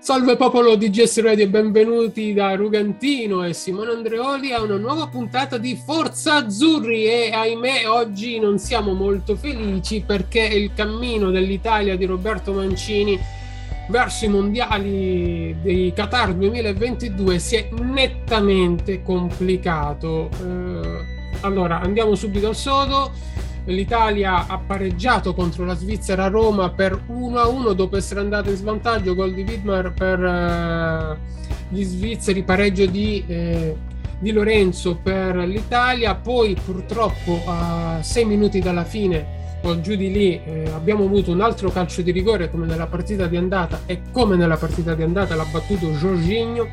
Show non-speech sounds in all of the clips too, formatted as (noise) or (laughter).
Salve popolo di GS Radio e benvenuti da Rugantino e Simone Andreoli a una nuova puntata di Forza Azzurri e ahimè oggi non siamo molto felici perché il cammino dell'Italia di Roberto Mancini verso i mondiali di Qatar 2022 si è nettamente complicato. Eh, allora andiamo subito al sodo l'Italia ha pareggiato contro la Svizzera a Roma per 1-1 dopo essere andata in svantaggio, gol di Widmar per eh, gli svizzeri, pareggio di, eh, di, Lorenzo per l'Italia, poi purtroppo a 6 minuti dalla fine o giù di lì eh, abbiamo avuto un altro calcio di rigore come nella partita di andata e come nella partita di andata l'ha battuto Jorginho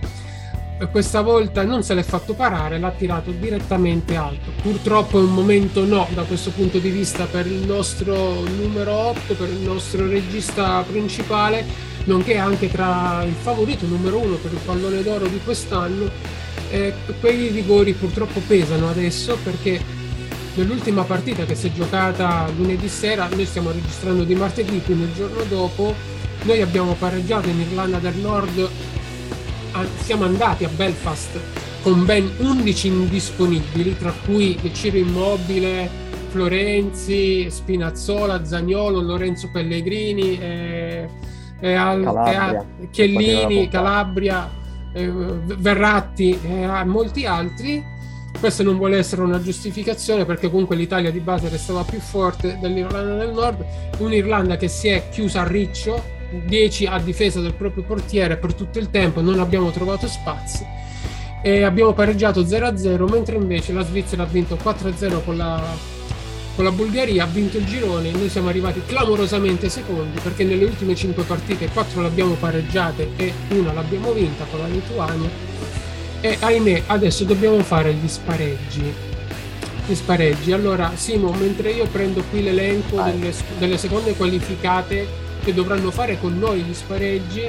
questa volta non se l'è fatto parare, l'ha tirato direttamente alto. Purtroppo è un momento no da questo punto di vista per il nostro numero 8, per il nostro regista principale, nonché anche tra il favorito numero 1 per il pallone d'oro di quest'anno. Eh, quei rigori purtroppo pesano adesso perché nell'ultima partita che si è giocata lunedì sera, noi stiamo registrando di martedì, quindi il giorno dopo, noi abbiamo pareggiato in Irlanda del Nord siamo andati a Belfast con ben 11 indisponibili, tra cui Ciro Immobile, Florenzi, Spinazzola, Zagnolo, Lorenzo Pellegrini, e, e al, Calabria, e a, Chiellini, Calabria, eh, Verratti e molti altri. Questo non vuole essere una giustificazione perché comunque l'Italia di base restava più forte dell'Irlanda del Nord, un'Irlanda che si è chiusa a riccio 10 a difesa del proprio portiere per tutto il tempo, non abbiamo trovato spazi. E abbiamo pareggiato 0-0, mentre invece la Svizzera ha vinto 4-0 con la, con la Bulgaria, ha vinto il girone, noi siamo arrivati clamorosamente secondi perché nelle ultime 5 partite 4 l'abbiamo pareggiate e una l'abbiamo vinta con la Lituania. E ahimè adesso dobbiamo fare gli spareggi. Gli spareggi. Allora Simo mentre io prendo qui l'elenco delle, delle seconde qualificate che dovranno fare con noi gli spareggi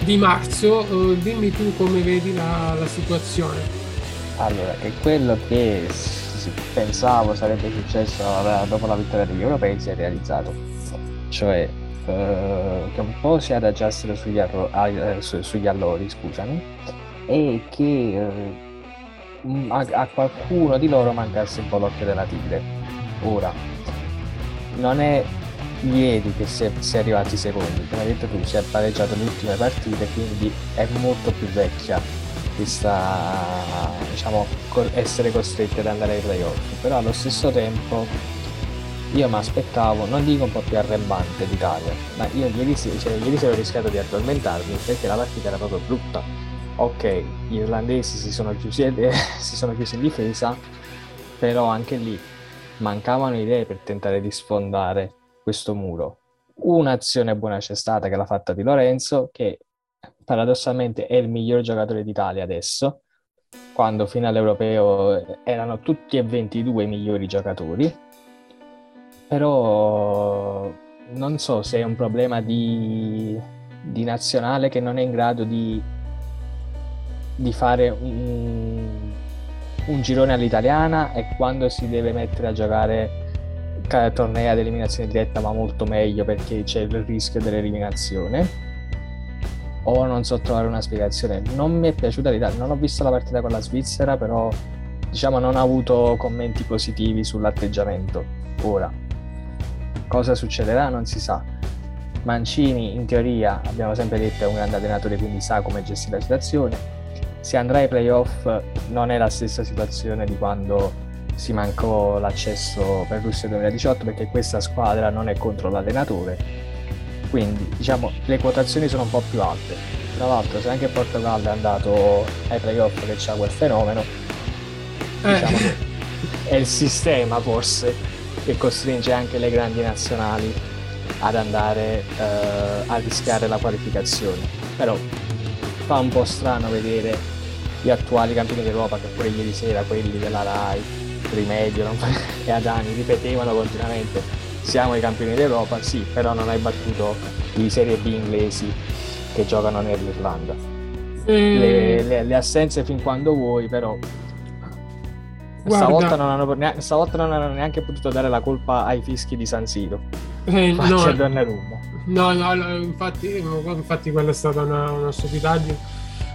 di marzo. Uh, dimmi tu come vedi la, la situazione. Allora, è quello che pensavo sarebbe successo dopo la vittoria degli europei si è realizzato. Cioè, uh, che un po' si adagiassero sugli, arro- uh, su- sugli allori, scusami, e che uh, a-, a qualcuno di loro mancasse un po' l'occhio della tigre. Ora, non è ieri che si è, si è arrivati secondi, come hai detto tu, si è pareggiato le ultime partite, quindi è molto più vecchia questa, diciamo, essere costretti ad andare ai playoff, però allo stesso tempo io mi aspettavo, non dico un po' più arrembante l'Italia, ma io ieri, cioè, ieri avevo rischiato di addormentarmi perché la partita era proprio brutta. Ok, gli irlandesi si sono chiusi, (laughs) si sono chiusi in difesa, però anche lì mancavano idee per tentare di sfondare questo muro. Un'azione buona c'è stata che l'ha fatta di Lorenzo, che paradossalmente è il miglior giocatore d'Italia adesso, quando fino all'europeo erano tutti e 22 i migliori giocatori. Però non so se è un problema di, di nazionale che non è in grado di, di fare un, un girone all'italiana e quando si deve mettere a giocare tornei ad eliminazione diretta ma molto meglio perché c'è il rischio dell'eliminazione. O non so trovare una spiegazione. Non mi è piaciuta l'Italia non ho visto la partita con la Svizzera però diciamo non ho avuto commenti positivi sull'atteggiamento. Ora cosa succederà? Non si sa. Mancini in teoria abbiamo sempre detto è un grande allenatore quindi sa come gestire la situazione. Se andrà ai playoff non è la stessa situazione di quando si mancò l'accesso per Russia 2018 perché questa squadra non è contro l'allenatore. Quindi diciamo le quotazioni sono un po' più alte. Tra l'altro se anche il Portogallo è andato ai playoff che c'ha quel fenomeno eh. diciamo che è il sistema forse che costringe anche le grandi nazionali ad andare eh, a rischiare la qualificazione. Però fa un po' strano vedere gli attuali campioni d'Europa che pure ieri sera quelli della RAI Rimedio (laughs) e Adani ripetevano continuamente siamo i campioni d'Europa, sì, però non hai battuto i Serie B inglesi che giocano nell'Irlanda. Mm. Le, le, le, assenze fin quando vuoi, però stavolta non, hanno, neanche, stavolta non hanno neanche potuto dare la colpa ai fischi di San Siro. Eh, (laughs) no, No, no, infatti, infatti quella è stata una, una stupidaggine.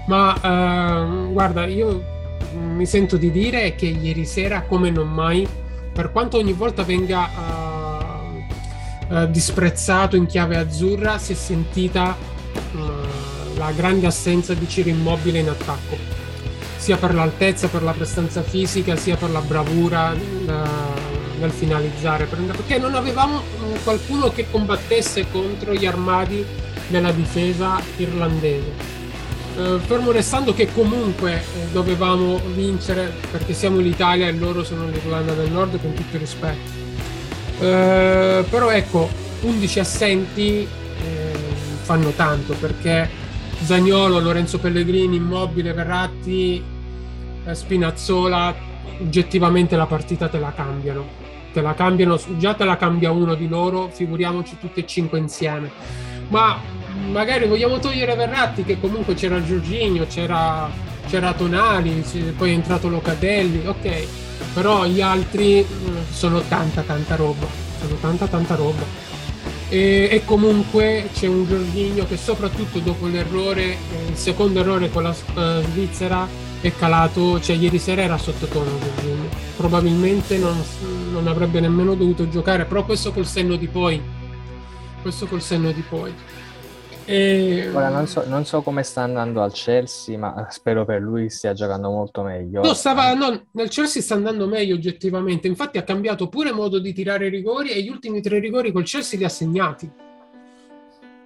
Ma eh, guarda, io mi sento di dire che ieri sera, come non mai, per quanto ogni volta venga uh, uh, disprezzato in chiave azzurra, si è sentita uh, la grande assenza di Ciro Immobile in attacco, sia per l'altezza, per la prestanza fisica, sia per la bravura nel finalizzare, perché non avevamo qualcuno che combattesse contro gli armadi della difesa irlandese eh, fermo restando che comunque eh, dovevamo vincere perché siamo l'Italia e loro sono l'Irlanda del Nord con tutto il rispetto. Eh, però ecco, 11 assenti eh, fanno tanto perché Zagnolo, Lorenzo Pellegrini, Immobile, Verratti, eh, Spinazzola, oggettivamente la partita te la cambiano. Te la cambiano, già te la cambia uno di loro, figuriamoci tutti e cinque insieme. Ma magari vogliamo togliere Verratti che comunque c'era Giorginio, c'era, c'era Tonali, poi è entrato Locatelli, ok, però gli altri mm, sono tanta tanta roba, sono tanta tanta roba. E, e comunque c'è un Giorginio che soprattutto dopo l'errore, eh, il secondo errore con la uh, Svizzera è calato, cioè ieri sera era sottotono Giorginio, probabilmente non, non avrebbe nemmeno dovuto giocare, però questo col senno di poi, questo col senno di poi. E... Ora non so, non so, come sta andando al Chelsea, ma spero per lui stia giocando molto meglio. No, stava, no, nel Chelsea sta andando meglio oggettivamente. Infatti ha cambiato pure modo di tirare i rigori e gli ultimi tre rigori col Chelsea li ha segnati.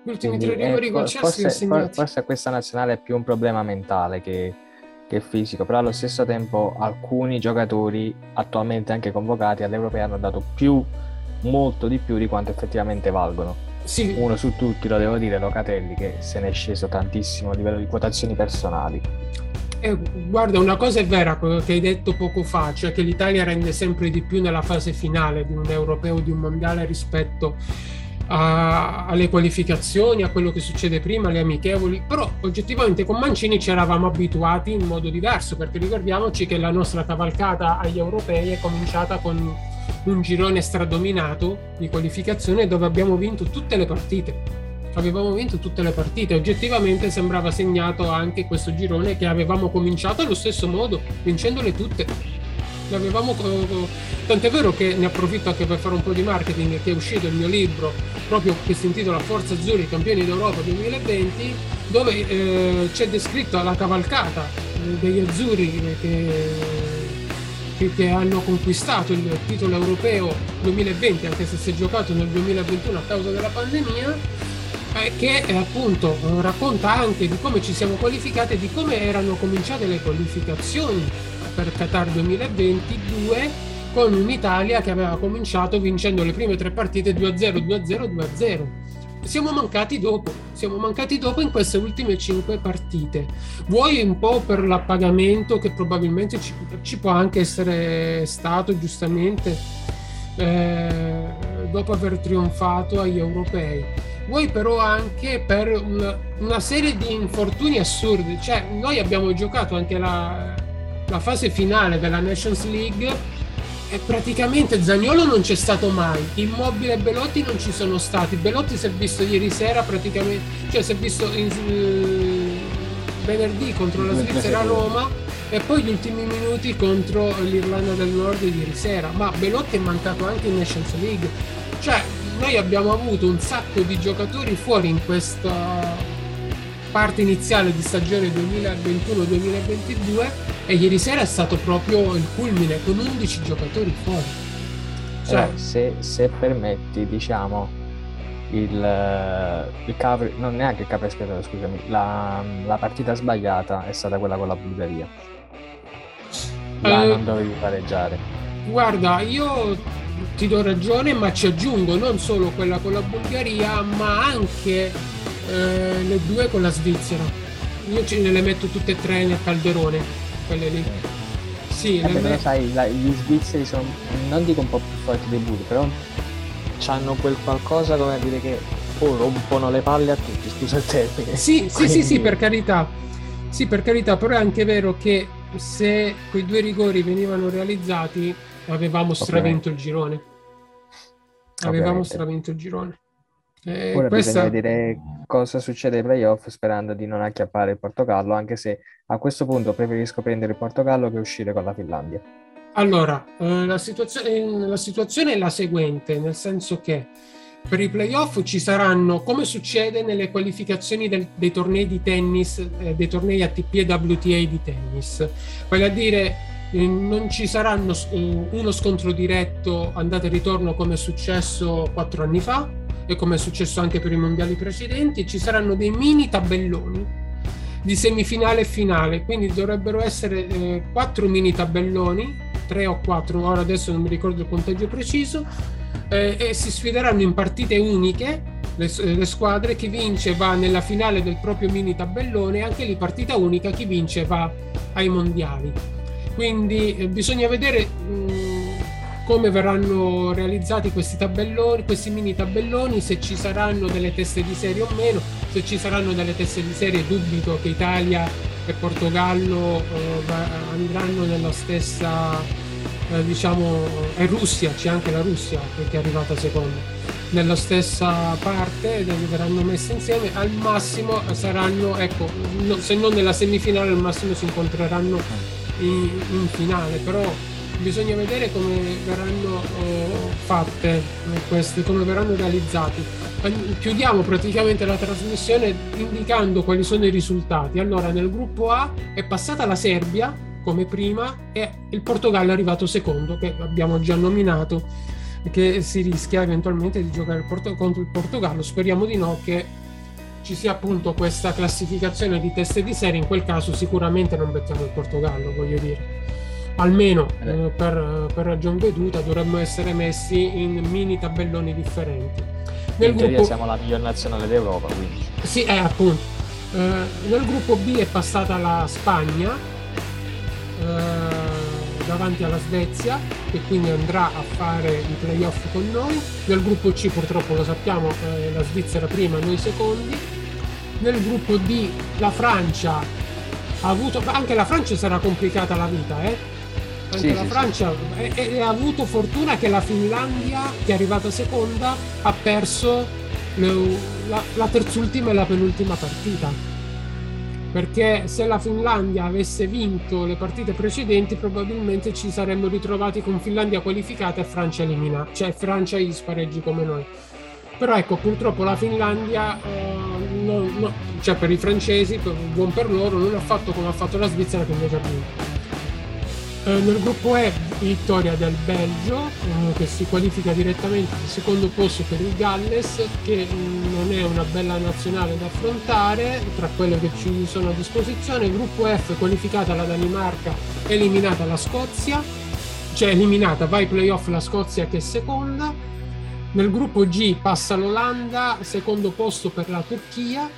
Gli ultimi Quindi, tre rigori eh, col Chelsea forse, li ha segnati. Forse questa nazionale è più un problema mentale che, che fisico, però allo stesso tempo alcuni giocatori attualmente anche convocati all'Europeo hanno dato più, molto di più di quanto effettivamente valgono sì. uno su tutti, lo devo dire, Locatelli, che se ne è sceso tantissimo a livello di quotazioni personali. Eh, guarda, una cosa è vera, quello che hai detto poco fa, cioè che l'Italia rende sempre di più nella fase finale di un europeo, di un mondiale rispetto a, alle qualificazioni, a quello che succede prima, alle amichevoli, però oggettivamente con Mancini ci eravamo abituati in modo diverso, perché ricordiamoci che la nostra cavalcata agli europei è cominciata con un girone stradominato di qualificazione dove abbiamo vinto tutte le partite. Avevamo vinto tutte le partite, oggettivamente sembrava segnato anche questo girone che avevamo cominciato allo stesso modo, vincendole tutte. L'avevamo, tant'è vero che ne approfitto anche per fare un po' di marketing, che è uscito il mio libro proprio che si intitola Forza Azzurri, campioni d'Europa 2020, dove eh, c'è descritto la cavalcata degli azzurri che che, hanno conquistato il titolo europeo 2020, anche se si è giocato nel 2021 a causa della pandemia, eh, che eh, appunto racconta anche di come ci siamo qualificati e di come erano cominciate le qualificazioni per Qatar 2022 con un'Italia che aveva cominciato vincendo le prime tre partite 2-0, 2-0, 2-0 siamo mancati dopo, siamo mancati dopo in queste ultime cinque partite. Vuoi un po' per l'appagamento che probabilmente ci, ci può anche essere stato giustamente eh, dopo aver trionfato agli europei. Vuoi però anche per una, una, serie di infortuni assurdi, cioè noi abbiamo giocato anche la, la fase finale della Nations League e praticamente Zagnolo non c'è stato mai, Immobile e Belotti non ci sono stati. Belotti si è visto ieri sera praticamente, cioè si è visto in, uh, venerdì contro la Svizzera a Roma e poi gli ultimi minuti contro l'Irlanda del Nord ieri sera. Ma Belotti è mancato anche in Nations League. Cioè, noi abbiamo avuto un sacco di giocatori fuori in questa parte iniziale di stagione 2021-2022 e ieri sera è stato proprio il culmine con 11 giocatori fuori. Cioè, eh, se, se, permetti, diciamo, il, il cover, non neanche il capre espiatorio, scusami, la, la, partita sbagliata è stata quella con la Bulgaria. Là eh, non dovevi pareggiare. Guarda, io ti do ragione, ma ci aggiungo non solo quella con la Bulgaria, ma anche eh, le due con la Svizzera. Io ce ne metto tutte e tre nel calderone, quelle lì. Sì, eh però sai, la, gli svizzeri sono, non dico un po' più forti dei bulli, però hanno quel qualcosa come a dire che oh, rompono le palle a tutti, scusa il termine. Sì, sì, sì, sì, per carità. Sì, per carità, però è anche vero che se quei due rigori venivano realizzati avevamo stravinto il girone. Avevamo stravinto il girone Eh, Ora questa... bisogna vedere cosa succede ai playoff sperando di non acchiappare il Portogallo, anche se a questo punto preferisco prendere il Portogallo che uscire con la Finlandia. Allora, eh, la, situazione, la situazione è la seguente, nel senso che per i playoff ci saranno, come succede nelle qualificazioni del, dei tornei di tennis, eh, dei tornei ATP e WTA di tennis, vale a dire eh, non ci saranno eh, uno scontro diretto andata e ritorno come è successo quattro anni fa e come è successo anche per i mondiali precedenti, ci saranno dei mini tabelloni di semifinale e finale, quindi dovrebbero essere eh, quattro mini tabelloni, tre o quattro, ora adesso non mi ricordo il conteggio preciso, eh, e si sfideranno in partite uniche le, le, squadre, chi vince va nella finale del proprio mini tabellone, anche lì partita unica, chi vince va ai mondiali. Quindi eh, bisogna vedere come verranno realizzati questi tabelloni, questi mini tabelloni, se ci saranno delle teste di serie o meno, se ci saranno delle teste di serie dubito che Italia e Portogallo eh, andranno nella stessa eh, diciamo, è Russia, c'è anche la Russia che è arrivata seconda. Nella stessa parte verranno messe insieme, al massimo saranno, ecco, no, se non nella semifinale, al massimo si incontreranno in, in finale, però bisogna vedere come verranno eh, fatte eh, queste, come verranno realizzati. Chiudiamo praticamente la trasmissione indicando quali sono i risultati. Allora, nel gruppo A è passata la Serbia come prima e il Portogallo è arrivato secondo, che abbiamo già nominato, che si rischia eventualmente di giocare contro il Portogallo. Speriamo di no che ci sia appunto questa classificazione di teste di serie, in quel caso sicuramente non becchiamo il Portogallo, voglio dire. Almeno eh. eh per, per ragion veduta dovremmo essere messi in mini tabelloni differenti. Nel in gruppo... siamo la miglior nazionale d'Europa, quindi. Sì, è appunto. Uh, nel gruppo B è passata la Spagna, eh, davanti alla Svezia che quindi andrà a fare i playoff con noi. Nel gruppo C purtroppo lo sappiamo, eh, la Svizzera prima, noi secondi. Nel gruppo D la Francia ha avuto, anche la Francia sarà complicata la vita, eh? Anche sì, la sì, Francia sì. ha avuto fortuna che la Finlandia, che è arrivata seconda, ha perso le, la, la terzultima e la penultima partita perché se la Finlandia avesse vinto le partite precedenti probabilmente ci saremmo ritrovati con Finlandia qualificata e Francia eliminata, cioè Francia in spareggi come noi. Però ecco, purtroppo la Finlandia, eh, non, no, cioè per i francesi, buon per loro, non ha fatto come ha fatto la Svizzera che invece ha vinto. Eh, nel gruppo E vittoria del Belgio eh, che si qualifica direttamente al secondo posto per il Galles che mm, non è una bella nazionale da affrontare tra quelle che ci sono a disposizione. Gruppo F qualificata la Danimarca, eliminata la Scozia, cioè eliminata, vai playoff la Scozia che è seconda. Nel gruppo G passa l'Olanda, secondo posto per la Turchia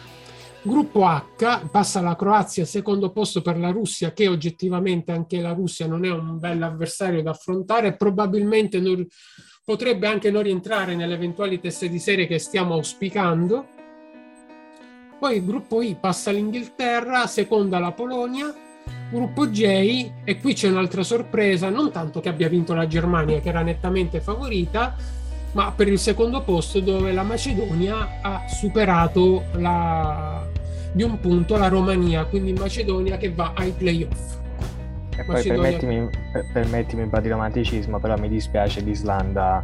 Gruppo H passa la Croazia, secondo posto per la Russia, che oggettivamente anche la Russia non è un bel avversario da affrontare, probabilmente non, potrebbe anche non rientrare nelle eventuali teste di serie che stiamo auspicando. Poi il gruppo I passa l'Inghilterra, seconda la Polonia, gruppo J e qui c'è un'altra sorpresa, non tanto che abbia vinto la Germania che era nettamente favorita, ma per il secondo posto dove la Macedonia ha superato la, di un punto la Romania, quindi Macedonia che va ai playoff. E poi permettimi, permettimi un po' di romanticismo, però mi dispiace l'Islanda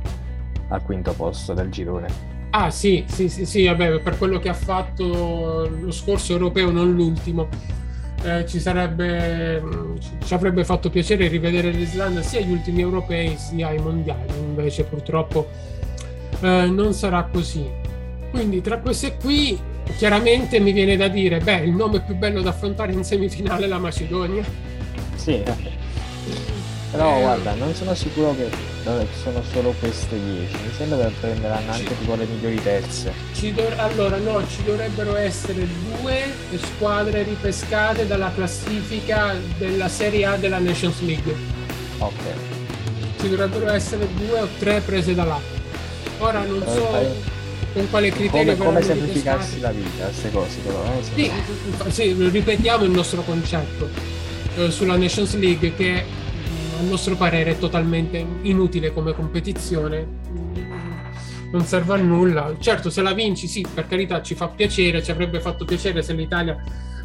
al quinto posto del girone. Ah sì, sì, sì, sì, vabbè, per quello che ha fatto lo scorso europeo, non l'ultimo. Eh, ci sarebbe ci avrebbe fatto piacere rivedere l'Islanda sia agli ultimi europei sia ai mondiali invece purtroppo eh, non sarà così. Quindi tra queste qui chiaramente mi viene da dire, beh, il nome più bello da affrontare in semifinale è la Macedonia. Sì, però eh, guarda, non sono sicuro che sono solo queste 10, mi sembra che prenderanno anche ci, tipo le migliori terze. Do- allora no, ci dovrebbero essere due squadre ripescate dalla classifica della Serie A della Nations League. Ok. Ci dovrebbero essere due o tre prese da là. Ora non so con quale criterio come, come semplificarsi la vita queste cose però eh? sì, sì, ripetiamo il nostro concetto eh, sulla Nations League che mm, a nostro parere è totalmente inutile come competizione mm, non serve a nulla. Certo, se la vinci, sì, per carità, ci fa piacere, ci avrebbe fatto piacere se l'Italia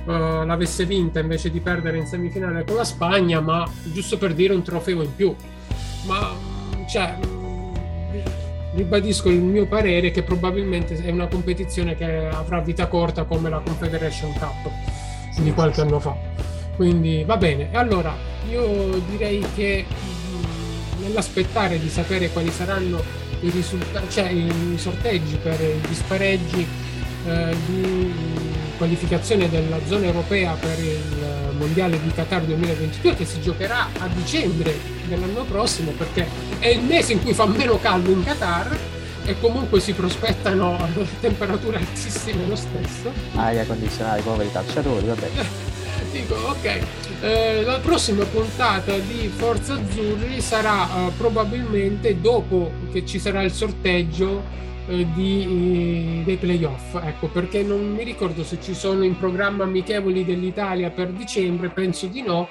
uh, l'avesse vinta invece di perdere in semifinale con la Spagna, ma giusto per dire un trofeo in più. Ma, cioè, ribadisco il mio parere che probabilmente è una competizione che avrà vita corta come la Confederation Cup sì, di qualche sì. anno fa. Quindi va bene. Allora, io direi che mh, nell'aspettare di sapere quali saranno i risultati, cioè i sorteggi per gli spareggi eh, di qualificazione della zona europea per il mondiale di Qatar 2022 che si giocherà a dicembre dell'anno prossimo perché è il mese in cui fa meno caldo in Qatar e comunque si prospettano (laughs) temperature altissime lo stesso. Aria condizionata, poveri calciatori, vabbè. (laughs) Dico, ok, eh, la prossima puntata di Forza Azzurri sarà eh, probabilmente dopo che ci sarà il sorteggio eh, di, dei playoff, ecco perché non mi ricordo se ci sono in programma amichevoli dell'Italia per dicembre, penso di no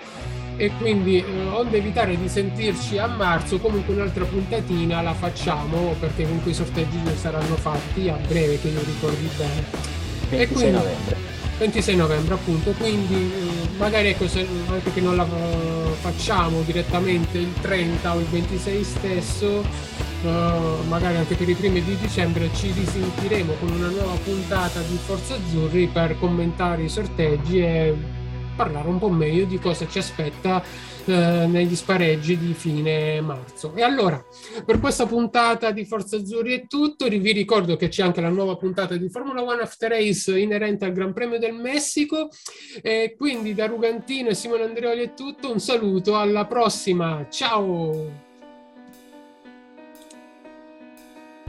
e quindi eh, onde evitare di sentirci a marzo comunque un'altra puntatina la facciamo perché comunque i sorteggi saranno fatti a breve che io ricordi bene. 26 e quindi, novembre. 26 novembre appunto. Quindi eh, magari ecco se, anche che non la uh, facciamo direttamente il 30 o il 26 stesso uh, magari anche per i primi di dicembre ci risentiremo con una nuova puntata di Forza Azzurri per commentare i sorteggi e parlare un po' meglio di cosa ci aspetta eh, negli spareggi di fine marzo. E allora, per questa puntata di Forza Azzurri è tutto. Vi ricordo che c'è anche la nuova puntata di Formula One After Race inerente al Gran Premio del Messico. E quindi da Rugantino e Simone Andreoli è tutto. Un saluto, alla prossima. Ciao!